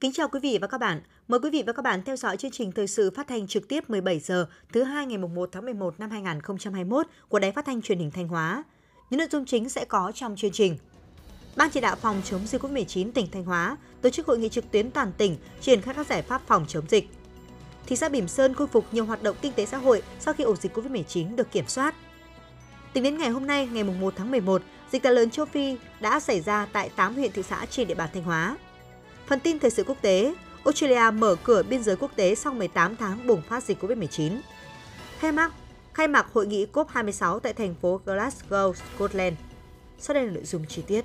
Kính chào quý vị và các bạn. Mời quý vị và các bạn theo dõi chương trình thời sự phát thanh trực tiếp 17 giờ, thứ hai ngày 1 tháng 11 năm 2021 của Đài Phát thanh Truyền hình Thanh Hóa. Những nội dung chính sẽ có trong chương trình. Ban chỉ đạo phòng chống dịch COVID-19 tỉnh Thanh Hóa tổ chức hội nghị trực tuyến toàn tỉnh, triển khai các giải pháp phòng chống dịch. Thị xã Bỉm Sơn khôi phục nhiều hoạt động kinh tế xã hội sau khi ổ dịch COVID-19 được kiểm soát. Tính đến ngày hôm nay, ngày 1 tháng 11, dịch tả lớn châu Phi đã xảy ra tại 8 huyện thị xã trên địa bàn Thanh Hóa. Phần tin thời sự quốc tế, Australia mở cửa biên giới quốc tế sau 18 tháng bùng phát dịch COVID-19. Khai mạc khai mạc hội nghị COP26 tại thành phố Glasgow, Scotland. Sau đây là nội dung chi tiết.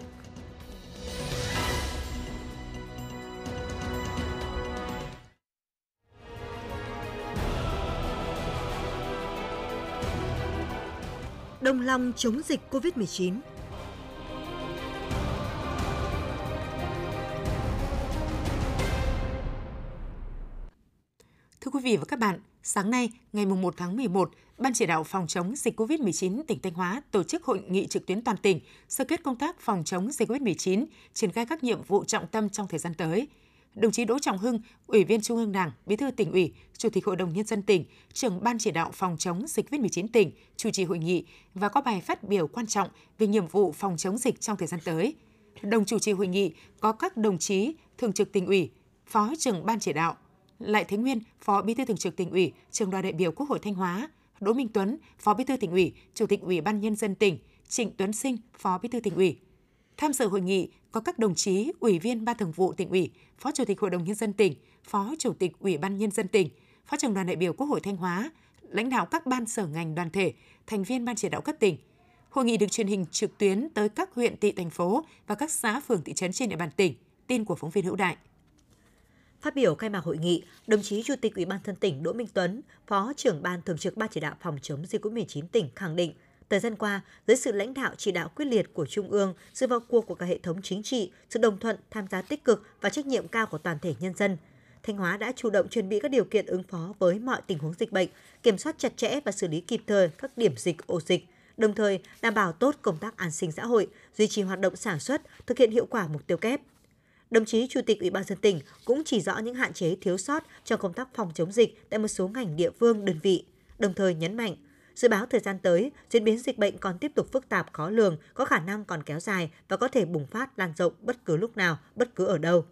Đồng lòng chống dịch COVID-19 Thưa quý vị và các bạn, sáng nay, ngày 1 tháng 11, Ban chỉ đạo phòng chống dịch COVID-19 tỉnh Thanh Hóa tổ chức hội nghị trực tuyến toàn tỉnh sơ kết công tác phòng chống dịch COVID-19, triển khai các nhiệm vụ trọng tâm trong thời gian tới. Đồng chí Đỗ Trọng Hưng, Ủy viên Trung ương Đảng, Bí thư tỉnh ủy, Chủ tịch Hội đồng nhân dân tỉnh, trưởng Ban chỉ đạo phòng chống dịch COVID-19 tỉnh chủ trì hội nghị và có bài phát biểu quan trọng về nhiệm vụ phòng chống dịch trong thời gian tới. Đồng chủ trì hội nghị có các đồng chí thường trực tỉnh ủy, Phó trưởng Ban chỉ đạo, lại Thế Nguyên, Phó Bí thư Thường trực Tỉnh ủy, trưởng đoàn đại biểu Quốc hội Thanh Hóa, Đỗ Minh Tuấn, Phó Bí thư Tỉnh ủy, Chủ tịch Ủy ban nhân dân tỉnh, Trịnh Tuấn Sinh, Phó Bí thư Tỉnh ủy. Tham dự hội nghị có các đồng chí Ủy viên Ban Thường vụ Tỉnh ủy, Phó Chủ tịch Hội đồng nhân dân tỉnh, Phó Chủ tịch Ủy ban nhân dân tỉnh, Phó trưởng đoàn đại biểu Quốc hội Thanh Hóa, lãnh đạo các ban sở ngành đoàn thể, thành viên ban chỉ đạo cấp tỉnh. Hội nghị được truyền hình trực tuyến tới các huyện, thị, thành phố và các xã, phường, thị trấn trên địa bàn tỉnh. Tin của phóng viên Hữu Đại. Phát biểu khai mạc hội nghị, đồng chí Chủ tịch Ủy ban dân tỉnh Đỗ Minh Tuấn, Phó trưởng ban thường trực Ban chỉ đạo phòng chống dịch COVID-19 tỉnh khẳng định, thời gian qua, dưới sự lãnh đạo chỉ đạo quyết liệt của Trung ương, sự vào cuộc của cả hệ thống chính trị, sự đồng thuận, tham gia tích cực và trách nhiệm cao của toàn thể nhân dân, Thanh Hóa đã chủ động chuẩn bị các điều kiện ứng phó với mọi tình huống dịch bệnh, kiểm soát chặt chẽ và xử lý kịp thời các điểm dịch ổ dịch, đồng thời đảm bảo tốt công tác an sinh xã hội, duy trì hoạt động sản xuất, thực hiện hiệu quả mục tiêu kép – Đồng chí Chủ tịch Ủy ban dân tỉnh cũng chỉ rõ những hạn chế thiếu sót trong công tác phòng chống dịch tại một số ngành địa phương đơn vị, đồng thời nhấn mạnh Dự báo thời gian tới, diễn biến dịch bệnh còn tiếp tục phức tạp khó lường, có khả năng còn kéo dài và có thể bùng phát lan rộng bất cứ lúc nào, bất cứ ở đâu.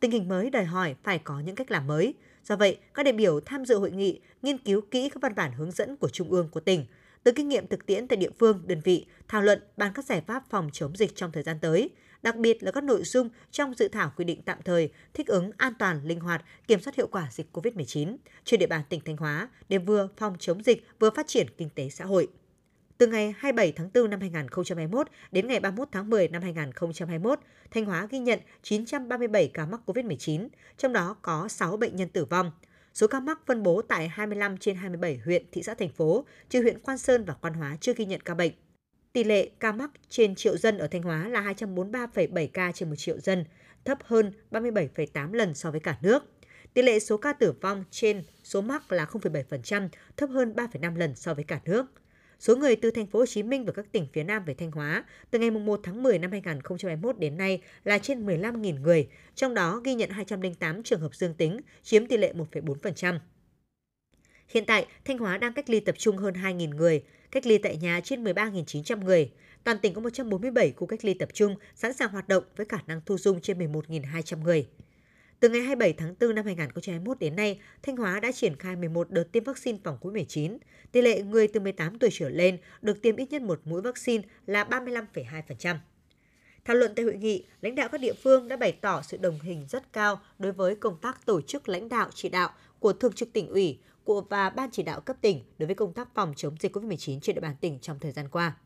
Tình hình mới đòi hỏi phải có những cách làm mới. Do vậy, các đại biểu tham dự hội nghị nghiên cứu kỹ các văn bản hướng dẫn của Trung ương của tỉnh, từ kinh nghiệm thực tiễn tại địa phương, đơn vị, thảo luận bàn các giải pháp phòng chống dịch trong thời gian tới, đặc biệt là các nội dung trong dự thảo quy định tạm thời thích ứng an toàn, linh hoạt, kiểm soát hiệu quả dịch COVID-19 trên địa bàn tỉnh Thanh Hóa để vừa phòng chống dịch vừa phát triển kinh tế xã hội. Từ ngày 27 tháng 4 năm 2021 đến ngày 31 tháng 10 năm 2021, Thanh Hóa ghi nhận 937 ca mắc COVID-19, trong đó có 6 bệnh nhân tử vong. Số ca mắc phân bố tại 25 trên 27 huyện, thị xã, thành phố, trừ huyện Quan Sơn và Quan Hóa chưa ghi nhận ca bệnh. Tỷ lệ ca mắc trên triệu dân ở Thanh Hóa là 243,7 ca trên 1 triệu dân, thấp hơn 37,8 lần so với cả nước. Tỷ lệ số ca tử vong trên số mắc là 0,7%, thấp hơn 3,5 lần so với cả nước. Số người từ thành phố Hồ Chí Minh và các tỉnh phía Nam về Thanh Hóa từ ngày 1 tháng 10 năm 2021 đến nay là trên 15.000 người, trong đó ghi nhận 208 trường hợp dương tính, chiếm tỷ lệ 1,4%. Hiện tại, Thanh Hóa đang cách ly tập trung hơn 2.000 người, cách ly tại nhà trên 13.900 người. Toàn tỉnh có 147 khu cách ly tập trung sẵn sàng hoạt động với khả năng thu dung trên 11.200 người. Từ ngày 27 tháng 4 năm 2021 đến nay, Thanh Hóa đã triển khai 11 đợt tiêm vaccine phòng COVID-19. Tỷ lệ người từ 18 tuổi trở lên được tiêm ít nhất một mũi vaccine là 35,2%. Thảo luận tại hội nghị, lãnh đạo các địa phương đã bày tỏ sự đồng hình rất cao đối với công tác tổ chức lãnh đạo chỉ đạo của Thường trực tỉnh ủy, của và Ban chỉ đạo cấp tỉnh đối với công tác phòng chống dịch COVID-19 trên địa bàn tỉnh trong thời gian qua.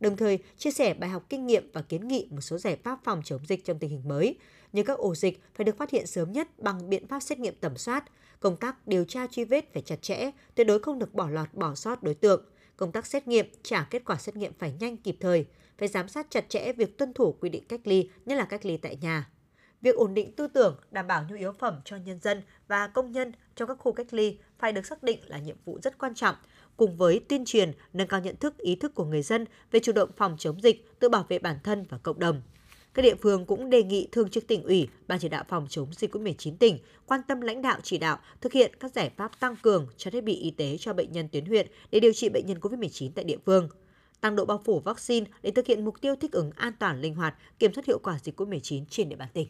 Đồng thời, chia sẻ bài học kinh nghiệm và kiến nghị một số giải pháp phòng chống dịch trong tình hình mới, như các ổ dịch phải được phát hiện sớm nhất bằng biện pháp xét nghiệm tầm soát, công tác điều tra truy vết phải chặt chẽ, tuyệt đối không được bỏ lọt bỏ sót đối tượng, công tác xét nghiệm, trả kết quả xét nghiệm phải nhanh kịp thời, phải giám sát chặt chẽ việc tuân thủ quy định cách ly, nhất là cách ly tại nhà. Việc ổn định tư tưởng, đảm bảo nhu yếu phẩm cho nhân dân và công nhân trong các khu cách ly phải được xác định là nhiệm vụ rất quan trọng, cùng với tuyên truyền, nâng cao nhận thức ý thức của người dân về chủ động phòng chống dịch, tự bảo vệ bản thân và cộng đồng. Các địa phương cũng đề nghị Thường trực tỉnh ủy, Ban chỉ đạo phòng chống dịch COVID-19 tỉnh quan tâm lãnh đạo chỉ đạo thực hiện các giải pháp tăng cường cho thiết bị y tế cho bệnh nhân tuyến huyện để điều trị bệnh nhân COVID-19 tại địa phương tăng độ bao phủ vaccine để thực hiện mục tiêu thích ứng an toàn linh hoạt, kiểm soát hiệu quả dịch COVID-19 trên địa bàn tỉnh.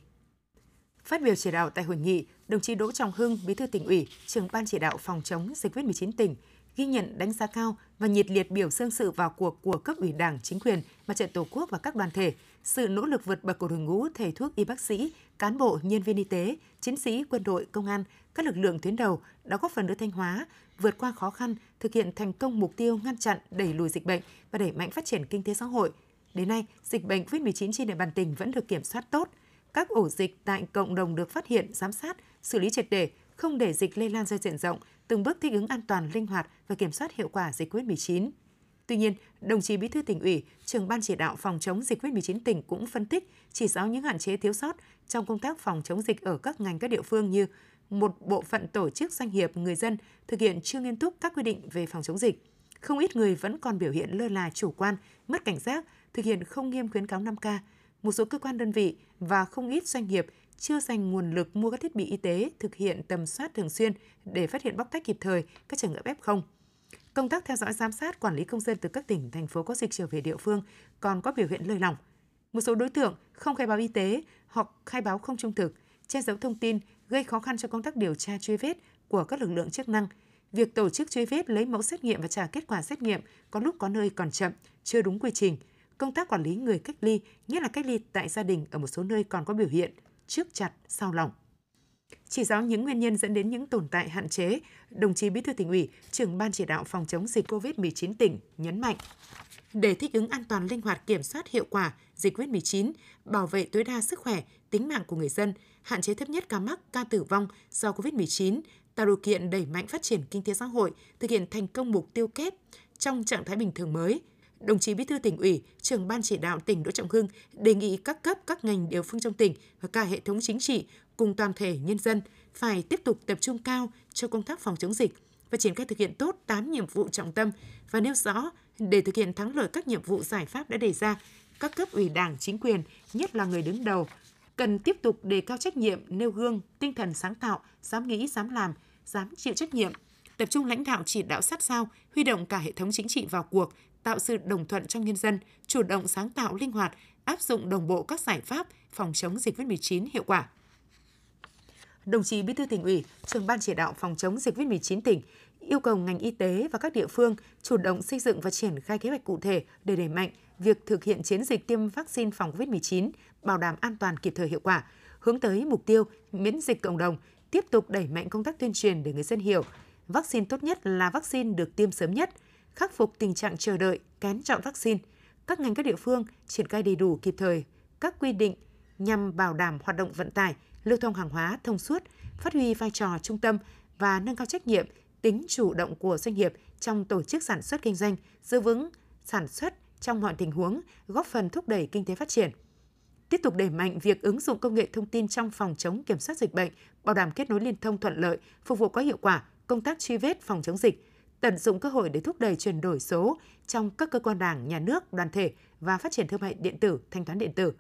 Phát biểu chỉ đạo tại hội nghị, đồng chí Đỗ Trọng Hưng, Bí thư tỉnh ủy, trưởng ban chỉ đạo phòng chống dịch COVID-19 tỉnh ghi nhận đánh giá cao và nhiệt liệt biểu dương sự vào cuộc của cấp ủy Đảng, chính quyền, mặt trận Tổ quốc và các đoàn thể, sự nỗ lực vượt bậc của đội ngũ thầy thuốc y bác sĩ, cán bộ, nhân viên y tế, chiến sĩ, quân đội, công an, các lực lượng tuyến đầu đã góp phần đưa Thanh Hóa vượt qua khó khăn, thực hiện thành công mục tiêu ngăn chặn, đẩy lùi dịch bệnh và đẩy mạnh phát triển kinh tế xã hội. Đến nay, dịch bệnh COVID-19 trên địa bàn tỉnh vẫn được kiểm soát tốt. Các ổ dịch tại cộng đồng được phát hiện, giám sát, xử lý triệt để, không để dịch lây lan ra diện rộng, từng bước thích ứng an toàn, linh hoạt và kiểm soát hiệu quả dịch COVID-19. Tuy nhiên, đồng chí Bí thư tỉnh ủy, trưởng ban chỉ đạo phòng chống dịch COVID-19 tỉnh cũng phân tích chỉ rõ những hạn chế thiếu sót trong công tác phòng chống dịch ở các ngành các địa phương như một bộ phận tổ chức doanh nghiệp, người dân thực hiện chưa nghiêm túc các quy định về phòng chống dịch. Không ít người vẫn còn biểu hiện lơ là chủ quan, mất cảnh giác, thực hiện không nghiêm khuyến cáo 5K. Một số cơ quan đơn vị và không ít doanh nghiệp chưa dành nguồn lực mua các thiết bị y tế thực hiện tầm soát thường xuyên để phát hiện bóc tách kịp thời các trường hợp F0. Công tác theo dõi giám sát quản lý công dân từ các tỉnh, thành phố có dịch trở về địa phương còn có biểu hiện lơi lỏng. Một số đối tượng không khai báo y tế hoặc khai báo không trung thực, che giấu thông tin gây khó khăn cho công tác điều tra truy vết của các lực lượng chức năng. Việc tổ chức truy vết lấy mẫu xét nghiệm và trả kết quả xét nghiệm có lúc có nơi còn chậm, chưa đúng quy trình. Công tác quản lý người cách ly, nhất là cách ly tại gia đình ở một số nơi còn có biểu hiện trước chặt sau lỏng. Chỉ rõ những nguyên nhân dẫn đến những tồn tại hạn chế, đồng chí Bí thư tỉnh ủy, trưởng ban chỉ đạo phòng chống dịch COVID-19 tỉnh nhấn mạnh để thích ứng an toàn linh hoạt kiểm soát hiệu quả dịch COVID-19, bảo vệ tối đa sức khỏe, tính mạng của người dân, hạn chế thấp nhất ca mắc, ca tử vong do COVID-19, tạo điều kiện đẩy mạnh phát triển kinh tế xã hội, thực hiện thành công mục tiêu kép trong trạng thái bình thường mới. Đồng chí Bí thư tỉnh ủy, trưởng ban chỉ đạo tỉnh Đỗ Trọng Hưng đề nghị các cấp, các ngành địa phương trong tỉnh và cả hệ thống chính trị cùng toàn thể nhân dân phải tiếp tục tập trung cao cho công tác phòng chống dịch và triển khai thực hiện tốt 8 nhiệm vụ trọng tâm và nêu rõ để thực hiện thắng lợi các nhiệm vụ giải pháp đã đề ra, các cấp ủy Đảng, chính quyền, nhất là người đứng đầu, cần tiếp tục đề cao trách nhiệm, nêu gương, tinh thần sáng tạo, dám nghĩ, dám làm, dám chịu trách nhiệm, tập trung lãnh đạo chỉ đạo sát sao, huy động cả hệ thống chính trị vào cuộc, tạo sự đồng thuận trong nhân dân, chủ động sáng tạo linh hoạt, áp dụng đồng bộ các giải pháp phòng chống dịch COVID-19 hiệu quả. Đồng chí Bí thư tỉnh ủy, trưởng ban chỉ đạo phòng chống dịch COVID-19 tỉnh yêu cầu ngành y tế và các địa phương chủ động xây dựng và triển khai kế hoạch cụ thể để đẩy mạnh việc thực hiện chiến dịch tiêm vaccine phòng COVID-19, bảo đảm an toàn kịp thời hiệu quả, hướng tới mục tiêu miễn dịch cộng đồng, tiếp tục đẩy mạnh công tác tuyên truyền để người dân hiểu vaccine tốt nhất là vaccine được tiêm sớm nhất, khắc phục tình trạng chờ đợi, kén chọn vaccine. Các ngành các địa phương triển khai đầy đủ kịp thời các quy định nhằm bảo đảm hoạt động vận tải, lưu thông hàng hóa thông suốt, phát huy vai trò trung tâm và nâng cao trách nhiệm, tính chủ động của doanh nghiệp trong tổ chức sản xuất kinh doanh, giữ vững sản xuất trong mọi tình huống, góp phần thúc đẩy kinh tế phát triển. Tiếp tục đẩy mạnh việc ứng dụng công nghệ thông tin trong phòng chống kiểm soát dịch bệnh, bảo đảm kết nối liên thông thuận lợi, phục vụ có hiệu quả công tác truy vết phòng chống dịch, tận dụng cơ hội để thúc đẩy chuyển đổi số trong các cơ quan đảng, nhà nước, đoàn thể và phát triển thương mại điện tử, thanh toán điện tử.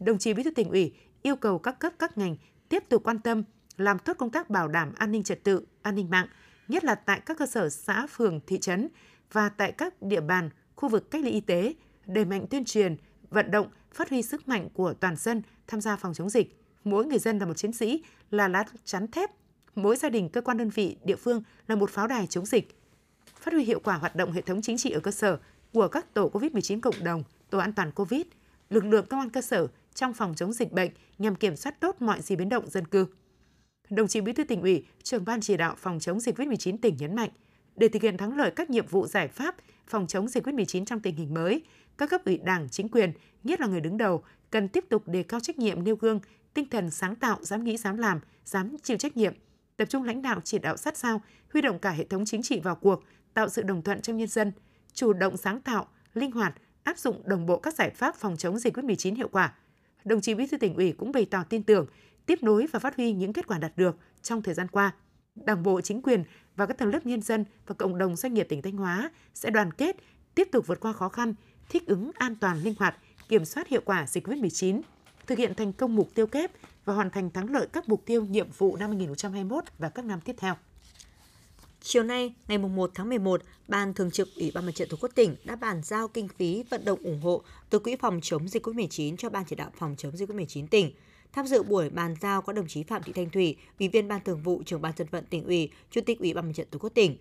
Đồng chí Bí thư tỉnh ủy yêu cầu các cấp các ngành tiếp tục quan tâm làm tốt công tác bảo đảm an ninh trật tự, an ninh mạng, nhất là tại các cơ sở xã, phường, thị trấn và tại các địa bàn, khu vực cách ly y tế, đẩy mạnh tuyên truyền, vận động, phát huy sức mạnh của toàn dân tham gia phòng chống dịch. Mỗi người dân là một chiến sĩ, là lá chắn thép. Mỗi gia đình, cơ quan đơn vị, địa phương là một pháo đài chống dịch. Phát huy hiệu quả hoạt động hệ thống chính trị ở cơ sở của các tổ COVID-19 cộng đồng, tổ an toàn COVID, lực lượng công an cơ sở trong phòng chống dịch bệnh nhằm kiểm soát tốt mọi di biến động dân cư. Đồng chí Bí thư tỉnh ủy, trưởng ban chỉ đạo phòng chống dịch COVID-19 tỉnh nhấn mạnh, để thực hiện thắng lợi các nhiệm vụ giải pháp phòng chống dịch COVID-19 trong tình hình mới, các cấp ủy Đảng, chính quyền, nhất là người đứng đầu, cần tiếp tục đề cao trách nhiệm nêu gương, tinh thần sáng tạo, dám nghĩ, dám làm, dám chịu trách nhiệm, tập trung lãnh đạo chỉ đạo sát sao, huy động cả hệ thống chính trị vào cuộc, tạo sự đồng thuận trong nhân dân, chủ động sáng tạo, linh hoạt, áp dụng đồng bộ các giải pháp phòng chống dịch COVID-19 hiệu quả. Đồng chí Bí thư tỉnh ủy cũng bày tỏ tin tưởng tiếp nối và phát huy những kết quả đạt được trong thời gian qua. Đảng bộ, chính quyền và các tầng lớp nhân dân và cộng đồng doanh nghiệp tỉnh Thanh Hóa sẽ đoàn kết, tiếp tục vượt qua khó khăn, thích ứng an toàn linh hoạt, kiểm soát hiệu quả dịch COVID-19, thực hiện thành công mục tiêu kép và hoàn thành thắng lợi các mục tiêu nhiệm vụ năm 2021 và các năm tiếp theo. Chiều nay, ngày 1 tháng 11, Ban Thường trực Ủy ban Mặt trận Tổ quốc tỉnh đã bàn giao kinh phí vận động ủng hộ từ Quỹ phòng chống dịch COVID-19 cho Ban chỉ đạo phòng chống dịch COVID-19 tỉnh. Tham dự buổi bàn giao có đồng chí Phạm Thị Thanh Thủy, Ủy viên Ban Thường vụ, Trưởng ban dân vận tỉnh ủy, Chủ tịch Ủy ban Mặt trận Tổ quốc tỉnh.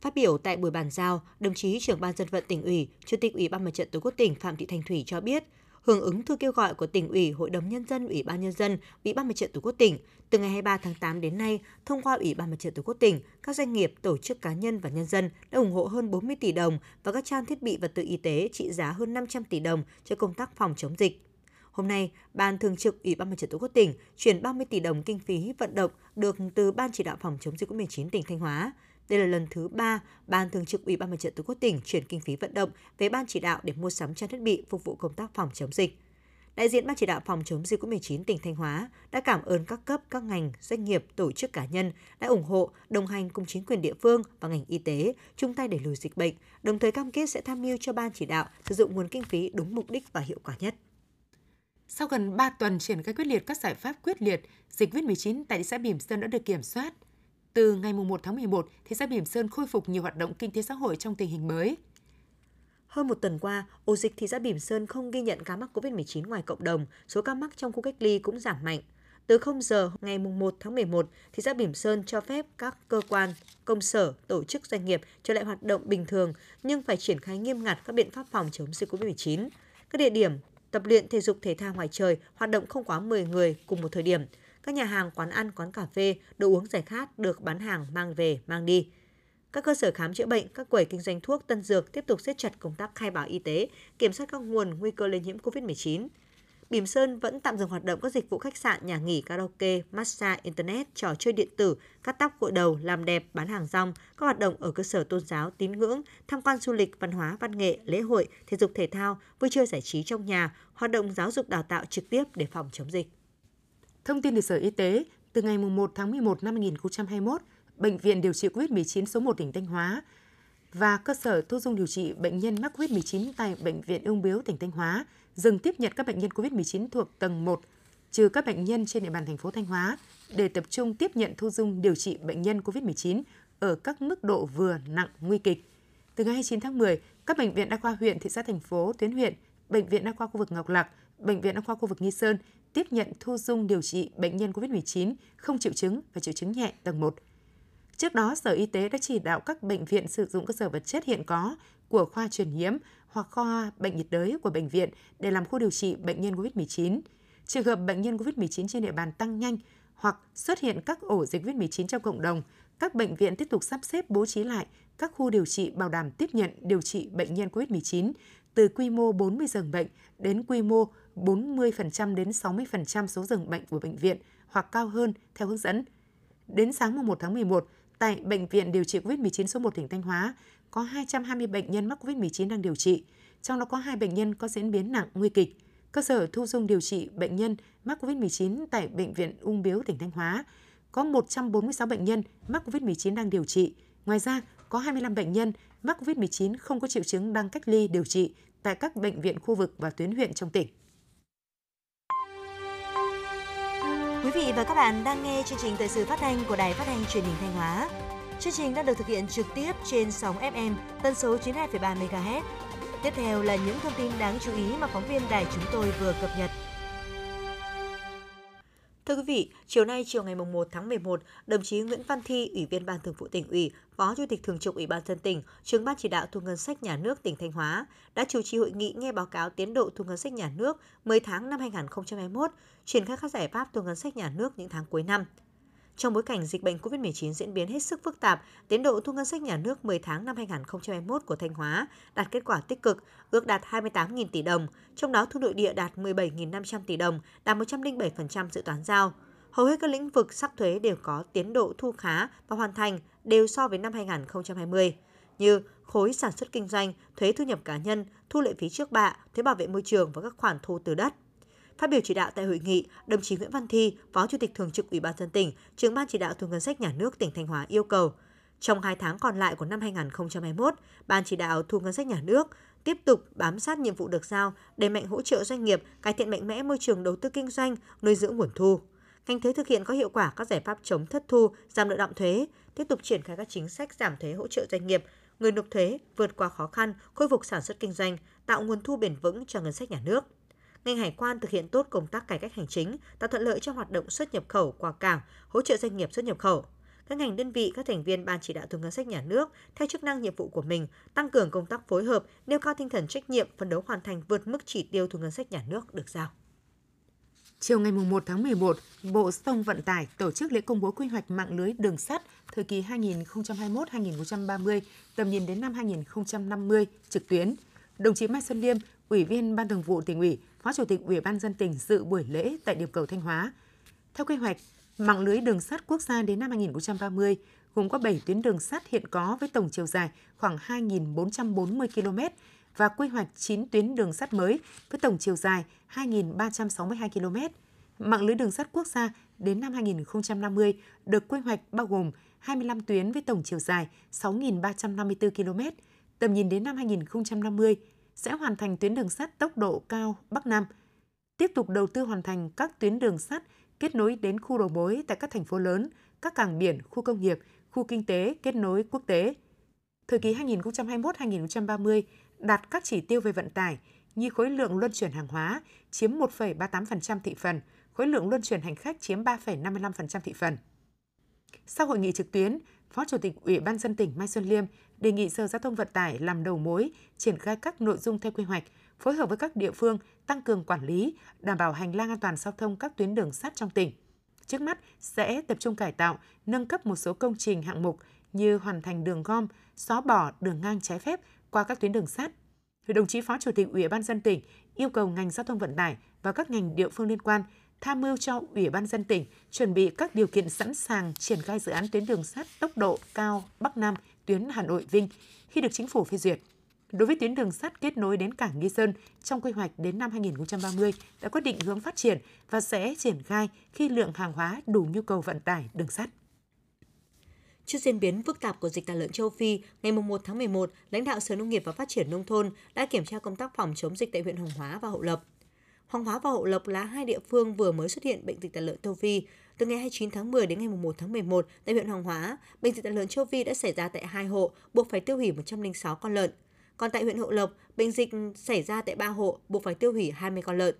Phát biểu tại buổi bàn giao, đồng chí Trưởng ban dân vận tỉnh ủy, Chủ tịch Ủy ban Mặt trận Tổ quốc tỉnh Phạm Thị Thanh Thủy cho biết, hưởng ứng thư kêu gọi của tỉnh ủy, Hội đồng nhân dân, Ủy ban nhân dân, Ủy ban Mặt trận Tổ quốc tỉnh, từ ngày 23 tháng 8 đến nay, thông qua Ủy ban Mặt trận Tổ quốc tỉnh, các doanh nghiệp, tổ chức cá nhân và nhân dân đã ủng hộ hơn 40 tỷ đồng và các trang thiết bị vật tư y tế trị giá hơn 500 tỷ đồng cho công tác phòng chống dịch. Hôm nay, Ban Thường trực Ủy ban Mặt trận Tổ quốc tỉnh chuyển 30 tỷ đồng kinh phí vận động được từ Ban chỉ đạo phòng chống dịch COVID-19 tỉnh Thanh Hóa. Đây là lần thứ ba Ban Thường trực Ủy ban Mặt trận Tổ quốc tỉnh chuyển kinh phí vận động về Ban chỉ đạo để mua sắm trang thiết bị phục vụ công tác phòng chống dịch. Đại diện Ban chỉ đạo phòng chống dịch COVID-19 tỉnh Thanh Hóa đã cảm ơn các cấp, các ngành, doanh nghiệp, tổ chức cá nhân đã ủng hộ, đồng hành cùng chính quyền địa phương và ngành y tế chung tay đẩy lùi dịch bệnh, đồng thời cam kết sẽ tham mưu cho Ban chỉ đạo sử dụng nguồn kinh phí đúng mục đích và hiệu quả nhất. Sau gần 3 tuần triển khai quyết liệt các giải pháp quyết liệt, dịch COVID-19 tại thị xã Bỉm Sơn đã được kiểm soát. Từ ngày 1 tháng 11, thị xã Bỉm Sơn khôi phục nhiều hoạt động kinh tế xã hội trong tình hình mới. Hơn một tuần qua, ổ dịch thị xã Bỉm Sơn không ghi nhận ca mắc COVID-19 ngoài cộng đồng, số ca mắc trong khu cách ly cũng giảm mạnh. Từ 0 giờ ngày 1 tháng 11, thị xã Bỉm Sơn cho phép các cơ quan, công sở, tổ chức doanh nghiệp trở lại hoạt động bình thường nhưng phải triển khai nghiêm ngặt các biện pháp phòng chống dịch COVID-19. Các địa điểm tập luyện thể dục thể thao ngoài trời hoạt động không quá 10 người cùng một thời điểm. Các nhà hàng, quán ăn, quán cà phê, đồ uống giải khát được bán hàng mang về, mang đi. Các cơ sở khám chữa bệnh, các quầy kinh doanh thuốc, tân dược tiếp tục siết chặt công tác khai báo y tế, kiểm soát các nguồn nguy cơ lây nhiễm COVID-19. Bỉm Sơn vẫn tạm dừng hoạt động các dịch vụ khách sạn, nhà nghỉ, karaoke, massage, internet, trò chơi điện tử, cắt tóc gội đầu, làm đẹp, bán hàng rong, các hoạt động ở cơ sở tôn giáo, tín ngưỡng, tham quan du lịch, văn hóa, văn nghệ, lễ hội, thể dục thể thao, vui chơi giải trí trong nhà, hoạt động giáo dục đào tạo trực tiếp để phòng chống dịch. Thông tin từ Sở Y tế, từ ngày 1 tháng 11 năm 2021, Bệnh viện điều trị COVID-19 số 1 tỉnh Thanh Hóa và cơ sở thu dung điều trị bệnh nhân mắc COVID-19 tại Bệnh viện Ung Biếu tỉnh Thanh Hóa dừng tiếp nhận các bệnh nhân COVID-19 thuộc tầng 1, trừ các bệnh nhân trên địa bàn thành phố Thanh Hóa để tập trung tiếp nhận thu dung điều trị bệnh nhân COVID-19 ở các mức độ vừa nặng nguy kịch. Từ ngày 29 tháng 10, các bệnh viện đa khoa huyện, thị xã thành phố, tuyến huyện, bệnh viện đa khoa khu vực Ngọc Lặc, bệnh viện đa khoa khu vực Nghi Sơn tiếp nhận thu dung điều trị bệnh nhân COVID-19 không triệu chứng và triệu chứng nhẹ tầng 1. Trước đó, Sở Y tế đã chỉ đạo các bệnh viện sử dụng cơ sở vật chất hiện có của khoa truyền nhiễm hoặc khoa bệnh nhiệt đới của bệnh viện để làm khu điều trị bệnh nhân COVID-19. Trường hợp bệnh nhân COVID-19 trên địa bàn tăng nhanh hoặc xuất hiện các ổ dịch COVID-19 trong cộng đồng, các bệnh viện tiếp tục sắp xếp bố trí lại các khu điều trị bảo đảm tiếp nhận điều trị bệnh nhân COVID-19 từ quy mô 40 giường bệnh đến quy mô 40% đến 60% số giường bệnh của bệnh viện hoặc cao hơn theo hướng dẫn. Đến sáng 1 tháng 11, tại Bệnh viện điều trị COVID-19 số 1 tỉnh Thanh Hóa có 220 bệnh nhân mắc COVID-19 đang điều trị, trong đó có 2 bệnh nhân có diễn biến nặng nguy kịch. Cơ sở thu dung điều trị bệnh nhân mắc COVID-19 tại Bệnh viện Ung Biếu tỉnh Thanh Hóa có 146 bệnh nhân mắc COVID-19 đang điều trị. Ngoài ra, có 25 bệnh nhân mắc COVID-19 không có triệu chứng đang cách ly điều trị tại các bệnh viện khu vực và tuyến huyện trong tỉnh. Quý vị và các bạn đang nghe chương trình thời sự phát thanh của Đài Phát thanh Truyền hình Thanh Hóa. Chương trình đang được thực hiện trực tiếp trên sóng FM tần số 92,3 MHz. Tiếp theo là những thông tin đáng chú ý mà phóng viên đài chúng tôi vừa cập nhật. Thưa quý vị, chiều nay chiều ngày 1 tháng 11, đồng chí Nguyễn Văn Thi, Ủy viên Ban Thường vụ tỉnh ủy, Phó Chủ tịch Thường trực Ủy ban dân tỉnh, trưởng ban chỉ đạo thu ngân sách nhà nước tỉnh Thanh Hóa đã chủ trì hội nghị nghe báo cáo tiến độ thu ngân sách nhà nước 10 tháng năm 2021, triển khai các giải pháp thu ngân sách nhà nước những tháng cuối năm. Trong bối cảnh dịch bệnh COVID-19 diễn biến hết sức phức tạp, tiến độ thu ngân sách nhà nước 10 tháng năm 2021 của Thanh Hóa đạt kết quả tích cực, ước đạt 28.000 tỷ đồng, trong đó thu nội địa đạt 17.500 tỷ đồng, đạt 107% dự toán giao. Hầu hết các lĩnh vực sắc thuế đều có tiến độ thu khá và hoàn thành đều so với năm 2020, như khối sản xuất kinh doanh, thuế thu nhập cá nhân, thu lệ phí trước bạ, thuế bảo vệ môi trường và các khoản thu từ đất. Phát biểu chỉ đạo tại hội nghị, đồng chí Nguyễn Văn Thi, Phó Chủ tịch Thường trực Ủy ban dân tỉnh, trưởng ban chỉ đạo thu ngân sách nhà nước tỉnh Thanh Hóa yêu cầu trong 2 tháng còn lại của năm 2021, Ban chỉ đạo thu ngân sách nhà nước tiếp tục bám sát nhiệm vụ được giao, đẩy mạnh hỗ trợ doanh nghiệp, cải thiện mạnh mẽ môi trường đầu tư kinh doanh, nuôi dưỡng nguồn thu. Ngành thuế thực hiện có hiệu quả các giải pháp chống thất thu, giảm nợ động thuế, tiếp tục triển khai các chính sách giảm thuế hỗ trợ doanh nghiệp, người nộp thuế vượt qua khó khăn, khôi phục sản xuất kinh doanh, tạo nguồn thu bền vững cho ngân sách nhà nước. Ngành hải quan thực hiện tốt công tác cải cách hành chính, tạo thuận lợi cho hoạt động xuất nhập khẩu qua cảng, hỗ trợ doanh nghiệp xuất nhập khẩu các ngành đơn vị, các thành viên ban chỉ đạo thu ngân sách nhà nước theo chức năng nhiệm vụ của mình, tăng cường công tác phối hợp, nêu cao tinh thần trách nhiệm, phấn đấu hoàn thành vượt mức chỉ tiêu thu ngân sách nhà nước được giao. Chiều ngày 1 tháng 11, Bộ Giao thông Vận tải tổ chức lễ công bố quy hoạch mạng lưới đường sắt thời kỳ 2021-2030, tầm nhìn đến năm 2050 trực tuyến. Đồng chí Mai Xuân Liêm, Ủy viên Ban Thường vụ tỉnh ủy, Phó Chủ tịch Ủy ban dân tỉnh dự buổi lễ tại điểm cầu Thanh Hóa. Theo quy hoạch, Mạng lưới đường sắt quốc gia đến năm 2030 gồm có 7 tuyến đường sắt hiện có với tổng chiều dài khoảng 2.440 km và quy hoạch 9 tuyến đường sắt mới với tổng chiều dài 2.362 km. Mạng lưới đường sắt quốc gia đến năm 2050 được quy hoạch bao gồm 25 tuyến với tổng chiều dài 6.354 km. Tầm nhìn đến năm 2050 sẽ hoàn thành tuyến đường sắt tốc độ cao Bắc Nam. Tiếp tục đầu tư hoàn thành các tuyến đường sắt kết nối đến khu đầu mối tại các thành phố lớn, các cảng biển, khu công nghiệp, khu kinh tế kết nối quốc tế. Thời kỳ 2021-2030 đạt các chỉ tiêu về vận tải như khối lượng luân chuyển hàng hóa chiếm 1,38% thị phần, khối lượng luân chuyển hành khách chiếm 3,55% thị phần. Sau hội nghị trực tuyến, Phó Chủ tịch Ủy ban dân tỉnh Mai Xuân Liêm đề nghị Sở Giao thông Vận tải làm đầu mối, triển khai các nội dung theo quy hoạch, phối hợp với các địa phương tăng cường quản lý, đảm bảo hành lang an toàn giao thông các tuyến đường sắt trong tỉnh. Trước mắt sẽ tập trung cải tạo, nâng cấp một số công trình hạng mục như hoàn thành đường gom, xóa bỏ đường ngang trái phép qua các tuyến đường sắt. Đồng chí Phó Chủ tịch Ủy ban dân tỉnh yêu cầu ngành giao thông vận tải và các ngành địa phương liên quan tham mưu cho Ủy ban dân tỉnh chuẩn bị các điều kiện sẵn sàng triển khai dự án tuyến đường sắt tốc độ cao Bắc Nam tuyến Hà Nội Vinh khi được chính phủ phê duyệt. Đối với tuyến đường sắt kết nối đến cảng Nghi Sơn trong quy hoạch đến năm 2030 đã quyết định hướng phát triển và sẽ triển khai khi lượng hàng hóa đủ nhu cầu vận tải đường sắt. Trước diễn biến phức tạp của dịch tả lợn châu Phi, ngày 1 tháng 11, lãnh đạo Sở Nông nghiệp và Phát triển Nông thôn đã kiểm tra công tác phòng chống dịch tại huyện Hồng Hóa và Hậu Lộc. Hoàng Hóa và Hậu Lộc là hai địa phương vừa mới xuất hiện bệnh dịch tả lợn châu Phi. Từ ngày 29 tháng 10 đến ngày 1 tháng 11, tại huyện Hoàng Hóa, bệnh dịch tả lợn châu Phi đã xảy ra tại hai hộ, buộc phải tiêu hủy 106 con lợn. Còn tại huyện Hậu Lộc, bệnh dịch xảy ra tại ba hộ, buộc phải tiêu hủy 20 con lợn.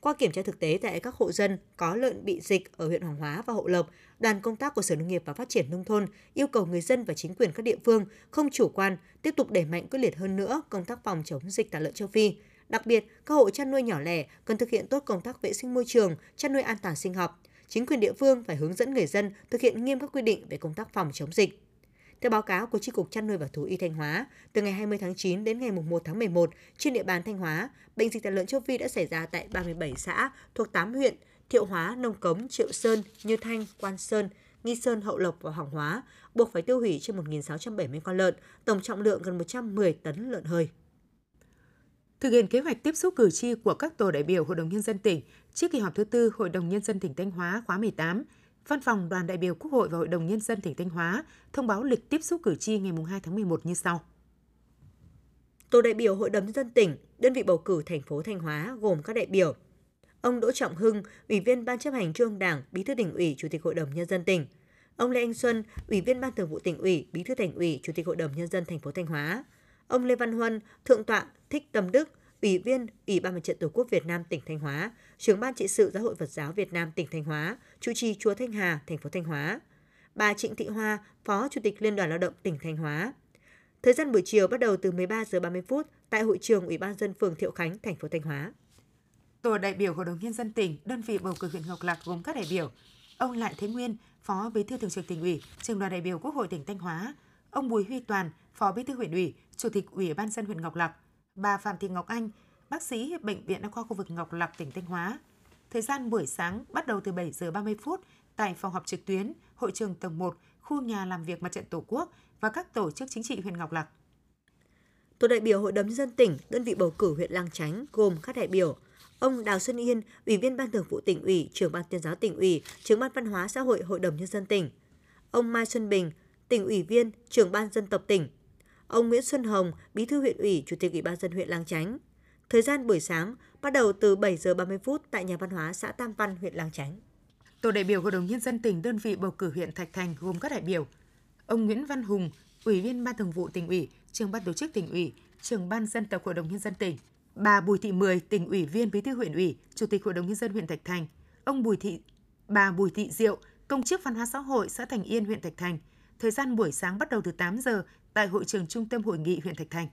Qua kiểm tra thực tế tại các hộ dân có lợn bị dịch ở huyện Hoàng Hóa và Hậu Lộc, đoàn công tác của Sở Nông nghiệp và Phát triển Nông thôn yêu cầu người dân và chính quyền các địa phương không chủ quan, tiếp tục đẩy mạnh quyết liệt hơn nữa công tác phòng chống dịch tả lợn châu Phi. Đặc biệt, các hộ chăn nuôi nhỏ lẻ cần thực hiện tốt công tác vệ sinh môi trường, chăn nuôi an toàn sinh học. Chính quyền địa phương phải hướng dẫn người dân thực hiện nghiêm các quy định về công tác phòng chống dịch. Theo báo cáo của Tri Cục Chăn nuôi và Thú y Thanh Hóa, từ ngày 20 tháng 9 đến ngày 1 tháng 11, trên địa bàn Thanh Hóa, bệnh dịch tả lợn châu Phi đã xảy ra tại 37 xã thuộc 8 huyện Thiệu Hóa, Nông Cống, Triệu Sơn, Như Thanh, Quan Sơn, Nghi Sơn, Hậu Lộc và Hoàng Hóa, buộc phải tiêu hủy trên 1.670 con lợn, tổng trọng lượng gần 110 tấn lợn hơi. Thực hiện kế hoạch tiếp xúc cử tri của các tổ đại biểu Hội đồng Nhân dân tỉnh trước kỳ họp thứ tư Hội đồng Nhân dân tỉnh Thanh Hóa khóa 18, Văn phòng Đoàn đại biểu Quốc hội và Hội đồng Nhân dân tỉnh Thanh Hóa thông báo lịch tiếp xúc cử tri ngày 2 tháng 11 như sau. Tổ đại biểu Hội đồng Nhân dân tỉnh, đơn vị bầu cử thành phố Thanh Hóa gồm các đại biểu ông Đỗ Trọng Hưng, Ủy viên Ban chấp hành Trung Đảng, Bí thư tỉnh ủy, Chủ tịch Hội đồng Nhân dân tỉnh, ông Lê Anh Xuân, Ủy viên Ban Thường vụ tỉnh ủy, Bí thư thành ủy, Chủ tịch Hội đồng Nhân dân thành phố Thanh Hóa, ông Lê Văn Huân, Thượng tọa Thích Tâm Đức, Ủy viên Ủy ban Mặt trận Tổ quốc Việt Nam tỉnh Thanh Hóa, trưởng ban trị sự Giáo hội Phật giáo Việt Nam tỉnh Thanh Hóa, chủ trì chùa Thanh Hà, thành phố Thanh Hóa. Bà Trịnh Thị Hoa, Phó Chủ tịch Liên đoàn Lao động tỉnh Thanh Hóa. Thời gian buổi chiều bắt đầu từ 13 giờ 30 phút tại hội trường Ủy ban dân phường Thiệu Khánh, thành phố Thanh Hóa. Tổ đại biểu Hội đồng nhân dân tỉnh, đơn vị bầu cử huyện Ngọc Lặc gồm các đại biểu: ông Lại Thế Nguyên, Phó Bí thư Thường trực tỉnh ủy, Trưởng đoàn đại biểu Quốc hội tỉnh Thanh Hóa, ông Bùi Huy Toàn, Phó Bí thư huyện ủy, Chủ tịch Ủy ban dân huyện Ngọc Lặc, bà Phạm Thị Ngọc Anh, bác sĩ Bệnh viện Đa khoa khu vực Ngọc Lặc, tỉnh Thanh Hóa. Thời gian buổi sáng bắt đầu từ 7 giờ 30 phút tại phòng họp trực tuyến, hội trường tầng 1, khu nhà làm việc mặt trận Tổ quốc và các tổ chức chính trị huyện Ngọc Lặc. Tổ đại biểu Hội đồng dân tỉnh, đơn vị bầu cử huyện Lang Chánh gồm các đại biểu Ông Đào Xuân Yên, Ủy viên Ban Thường vụ tỉnh ủy, trưởng Ban Tuyên giáo tỉnh ủy, trưởng Ban Văn hóa xã hội Hội đồng nhân dân tỉnh. Ông Mai Xuân Bình, tỉnh ủy viên, trưởng Ban dân tộc tỉnh. Ông Nguyễn Xuân Hồng, Bí thư huyện ủy, Chủ tịch Ủy ban dân huyện Lang Chánh. Thời gian buổi sáng bắt đầu từ 7 giờ 30 phút tại nhà văn hóa xã Tam Văn, huyện Lang Chánh. Tổ đại biểu Hội đồng nhân dân tỉnh đơn vị bầu cử huyện Thạch Thành gồm các đại biểu: ông Nguyễn Văn Hùng, Ủy viên Ban Thường vụ tỉnh ủy, trưởng ban tổ chức tỉnh ủy, trưởng ban dân tộc Hội đồng nhân dân tỉnh, bà Bùi Thị Mười, tỉnh ủy viên Bí thư huyện ủy, Chủ tịch Hội đồng nhân dân huyện Thạch Thành, ông Bùi Thị bà Bùi Thị Diệu, công chức văn hóa xã hội xã Thành Yên, huyện Thạch Thành. Thời gian buổi sáng bắt đầu từ 8 giờ tại hội trường Trung tâm Hội nghị huyện Thạch Thành.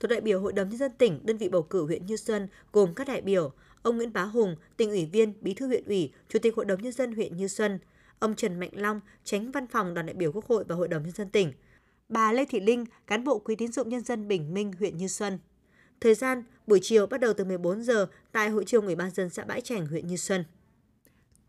Thuộc đại biểu Hội đồng nhân dân tỉnh, đơn vị bầu cử huyện Như Xuân gồm các đại biểu: ông Nguyễn Bá Hùng, tỉnh ủy viên, bí thư huyện ủy, chủ tịch Hội đồng nhân dân huyện Như Xuân, ông Trần Mạnh Long, tránh văn phòng đoàn đại biểu Quốc hội và Hội đồng nhân dân tỉnh, bà Lê Thị Linh, cán bộ Quỹ tín dụng nhân dân Bình Minh, huyện Như Xuân. Thời gian buổi chiều bắt đầu từ 14 giờ tại hội trường Ủy ban dân xã Bãi Trành, huyện Như Xuân.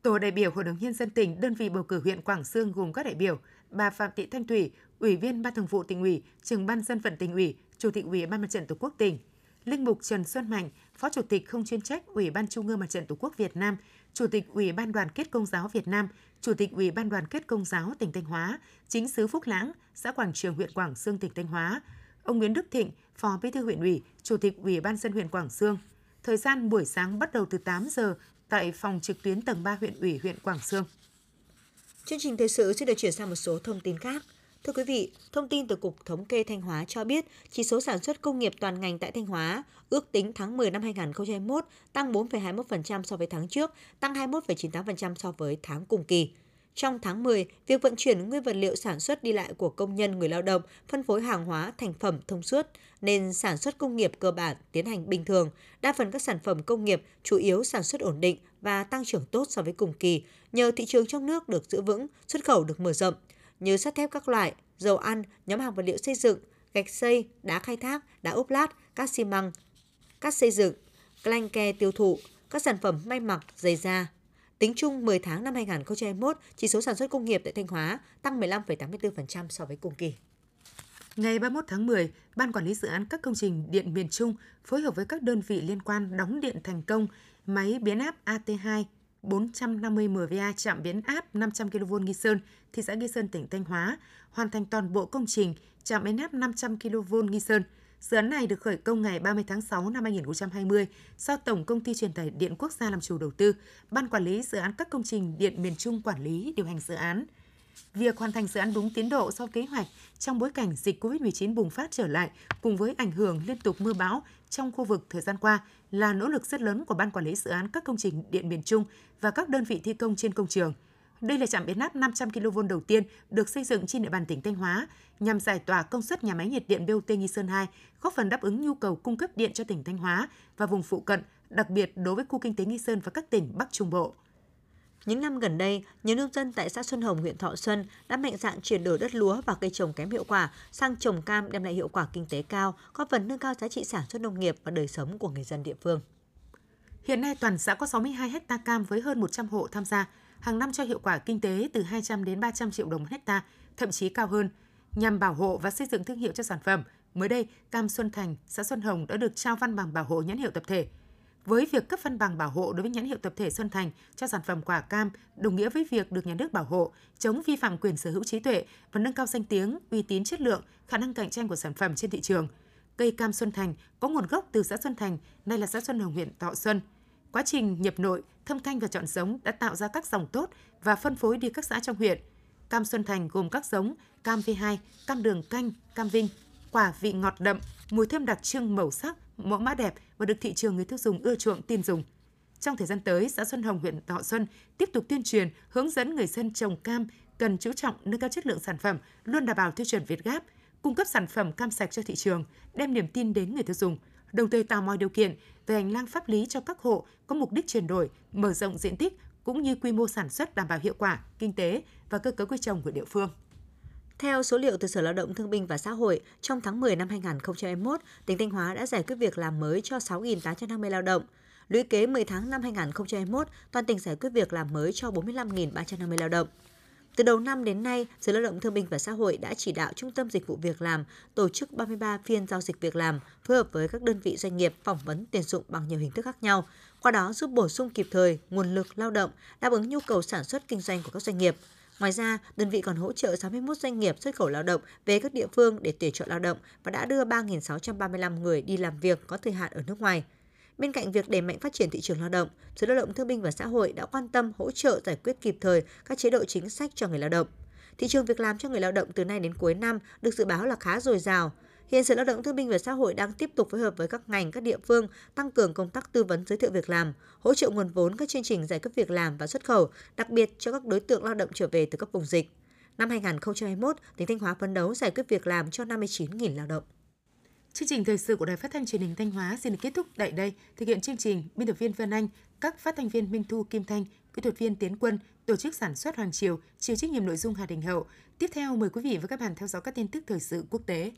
Tổ đại biểu Hội đồng nhân dân tỉnh, đơn vị bầu cử huyện Quảng Sương gồm các đại biểu: bà Phạm Thị Thanh Thủy, Ủy viên Ban Thường vụ tỉnh ủy, trưởng ban dân vận tỉnh ủy, Chủ tịch Ủy ban Mặt trận Tổ quốc tỉnh, Linh mục Trần Xuân Mạnh, Phó Chủ tịch không chuyên trách Ủy ban Trung ương Mặt trận Tổ quốc Việt Nam, Chủ tịch Ủy ban Đoàn kết Công giáo Việt Nam, Chủ tịch Ủy ban Đoàn kết Công giáo tỉnh Thanh Hóa, Chính sứ Phúc Lãng, xã Quảng Trường huyện Quảng Sương tỉnh Thanh Hóa, ông Nguyễn Đức Thịnh, Phó Bí thư huyện ủy, Chủ tịch Ủy ban dân huyện Quảng Sương. Thời gian buổi sáng bắt đầu từ 8 giờ tại phòng trực tuyến tầng 3 huyện ủy huyện Quảng Sương. Chương trình thời sự sẽ được chuyển sang một số thông tin khác. Thưa quý vị, thông tin từ Cục Thống kê Thanh Hóa cho biết, chỉ số sản xuất công nghiệp toàn ngành tại Thanh Hóa ước tính tháng 10 năm 2021 tăng 4,21% so với tháng trước, tăng 21,98% so với tháng cùng kỳ. Trong tháng 10, việc vận chuyển nguyên vật liệu sản xuất đi lại của công nhân người lao động, phân phối hàng hóa thành phẩm thông suốt, nên sản xuất công nghiệp cơ bản tiến hành bình thường. Đa phần các sản phẩm công nghiệp chủ yếu sản xuất ổn định và tăng trưởng tốt so với cùng kỳ, nhờ thị trường trong nước được giữ vững, xuất khẩu được mở rộng như sắt thép các loại, dầu ăn, nhóm hàng vật liệu xây dựng, gạch xây, đá khai thác, đá ốp lát, các xi măng, các xây dựng, clank ke tiêu thụ, các sản phẩm may mặc, giày da. Tính chung 10 tháng năm 2021, chỉ số sản xuất công nghiệp tại Thanh Hóa tăng 15,84% so với cùng kỳ. Ngày 31 tháng 10, Ban Quản lý Dự án các công trình điện miền Trung phối hợp với các đơn vị liên quan đóng điện thành công máy biến áp AT2 450 MVA trạm biến áp 500 kV Nghi Sơn, thị xã Nghi Sơn, tỉnh Thanh Hóa, hoàn thành toàn bộ công trình trạm biến áp 500 kV Nghi Sơn. Dự án này được khởi công ngày 30 tháng 6 năm 2020 do Tổng Công ty Truyền tải Điện Quốc gia làm chủ đầu tư, Ban Quản lý Dự án các công trình điện miền Trung quản lý điều hành dự án. Việc hoàn thành dự án đúng tiến độ so kế hoạch trong bối cảnh dịch COVID-19 bùng phát trở lại cùng với ảnh hưởng liên tục mưa bão trong khu vực thời gian qua là nỗ lực rất lớn của Ban Quản lý Dự án các công trình điện miền Trung và các đơn vị thi công trên công trường. Đây là trạm biến áp 500 kV đầu tiên được xây dựng trên địa bàn tỉnh Thanh Hóa nhằm giải tỏa công suất nhà máy nhiệt điện BOT Nghi Sơn 2, góp phần đáp ứng nhu cầu cung cấp điện cho tỉnh Thanh Hóa và vùng phụ cận, đặc biệt đối với khu kinh tế Nghi Sơn và các tỉnh Bắc Trung Bộ. Những năm gần đây, nhiều nông dân tại xã Xuân Hồng, huyện Thọ Xuân đã mạnh dạn chuyển đổi đất lúa và cây trồng kém hiệu quả sang trồng cam đem lại hiệu quả kinh tế cao, góp phần nâng cao giá trị sản xuất nông nghiệp và đời sống của người dân địa phương. Hiện nay toàn xã có 62 ha cam với hơn 100 hộ tham gia, hàng năm cho hiệu quả kinh tế từ 200 đến 300 triệu đồng một hecta, thậm chí cao hơn. Nhằm bảo hộ và xây dựng thương hiệu cho sản phẩm, mới đây, cam Xuân Thành, xã Xuân Hồng đã được trao văn bằng bảo hộ nhãn hiệu tập thể. Với việc cấp văn bằng bảo hộ đối với nhãn hiệu tập thể Xuân Thành cho sản phẩm quả cam đồng nghĩa với việc được nhà nước bảo hộ, chống vi phạm quyền sở hữu trí tuệ và nâng cao danh tiếng, uy tín chất lượng, khả năng cạnh tranh của sản phẩm trên thị trường. Cây cam Xuân Thành có nguồn gốc từ xã Xuân Thành, nay là xã Xuân Hồng huyện Thọ Xuân. Quá trình nhập nội, thâm canh và chọn giống đã tạo ra các dòng tốt và phân phối đi các xã trong huyện. Cam Xuân Thành gồm các giống cam V2, cam đường canh, cam vinh, quả vị ngọt đậm, mùi thơm đặc trưng màu sắc, mẫu mã đẹp và được thị trường người tiêu dùng ưa chuộng tin dùng. Trong thời gian tới, xã Xuân Hồng, huyện Thọ Xuân tiếp tục tuyên truyền, hướng dẫn người dân trồng cam cần chú trọng nâng cao chất lượng sản phẩm, luôn đảm bảo tiêu chuẩn Việt Gáp, cung cấp sản phẩm cam sạch cho thị trường, đem niềm tin đến người tiêu dùng, đồng thời tạo mọi điều kiện về hành lang pháp lý cho các hộ có mục đích chuyển đổi, mở rộng diện tích cũng như quy mô sản xuất đảm bảo hiệu quả, kinh tế và cơ cấu cây trồng của địa phương. Theo số liệu từ Sở Lao động Thương binh và Xã hội, trong tháng 10 năm 2021, tỉnh Thanh Hóa đã giải quyết việc làm mới cho 6.850 lao động. Lũy kế 10 tháng năm 2021, toàn tỉnh giải quyết việc làm mới cho 45.350 lao động. Từ đầu năm đến nay, Sở Lao động Thương binh và Xã hội đã chỉ đạo Trung tâm Dịch vụ Việc làm tổ chức 33 phiên giao dịch việc làm, phối hợp với các đơn vị doanh nghiệp phỏng vấn tuyển dụng bằng nhiều hình thức khác nhau. qua đó giúp bổ sung kịp thời nguồn lực lao động đáp ứng nhu cầu sản xuất kinh doanh của các doanh nghiệp. Ngoài ra, đơn vị còn hỗ trợ 61 doanh nghiệp xuất khẩu lao động về các địa phương để tuyển chọn lao động và đã đưa 3.635 người đi làm việc có thời hạn ở nước ngoài. Bên cạnh việc đẩy mạnh phát triển thị trường lao động, Sở Lao động Thương binh và Xã hội đã quan tâm hỗ trợ giải quyết kịp thời các chế độ chính sách cho người lao động. Thị trường việc làm cho người lao động từ nay đến cuối năm được dự báo là khá dồi dào. Hiện Sở Lao động Thương binh và Xã hội đang tiếp tục phối hợp với các ngành, các địa phương tăng cường công tác tư vấn giới thiệu việc làm, hỗ trợ nguồn vốn các chương trình giải quyết việc làm và xuất khẩu, đặc biệt cho các đối tượng lao động trở về từ các vùng dịch. Năm 2021, tỉnh Thanh Hóa phấn đấu giải quyết việc làm cho 59.000 lao động. Chương trình thời sự của Đài Phát thanh Truyền hình Thanh Hóa xin được kết thúc tại đây. Thực hiện chương trình, biên tập viên Vân Anh, các phát thanh viên Minh Thu, Kim Thanh, kỹ thuật viên Tiến Quân, tổ chức sản xuất Hoàng Triều, chịu trách nhiệm nội dung Hà Đình Hậu. Tiếp theo mời quý vị và các bạn theo dõi các tin tức thời sự quốc tế.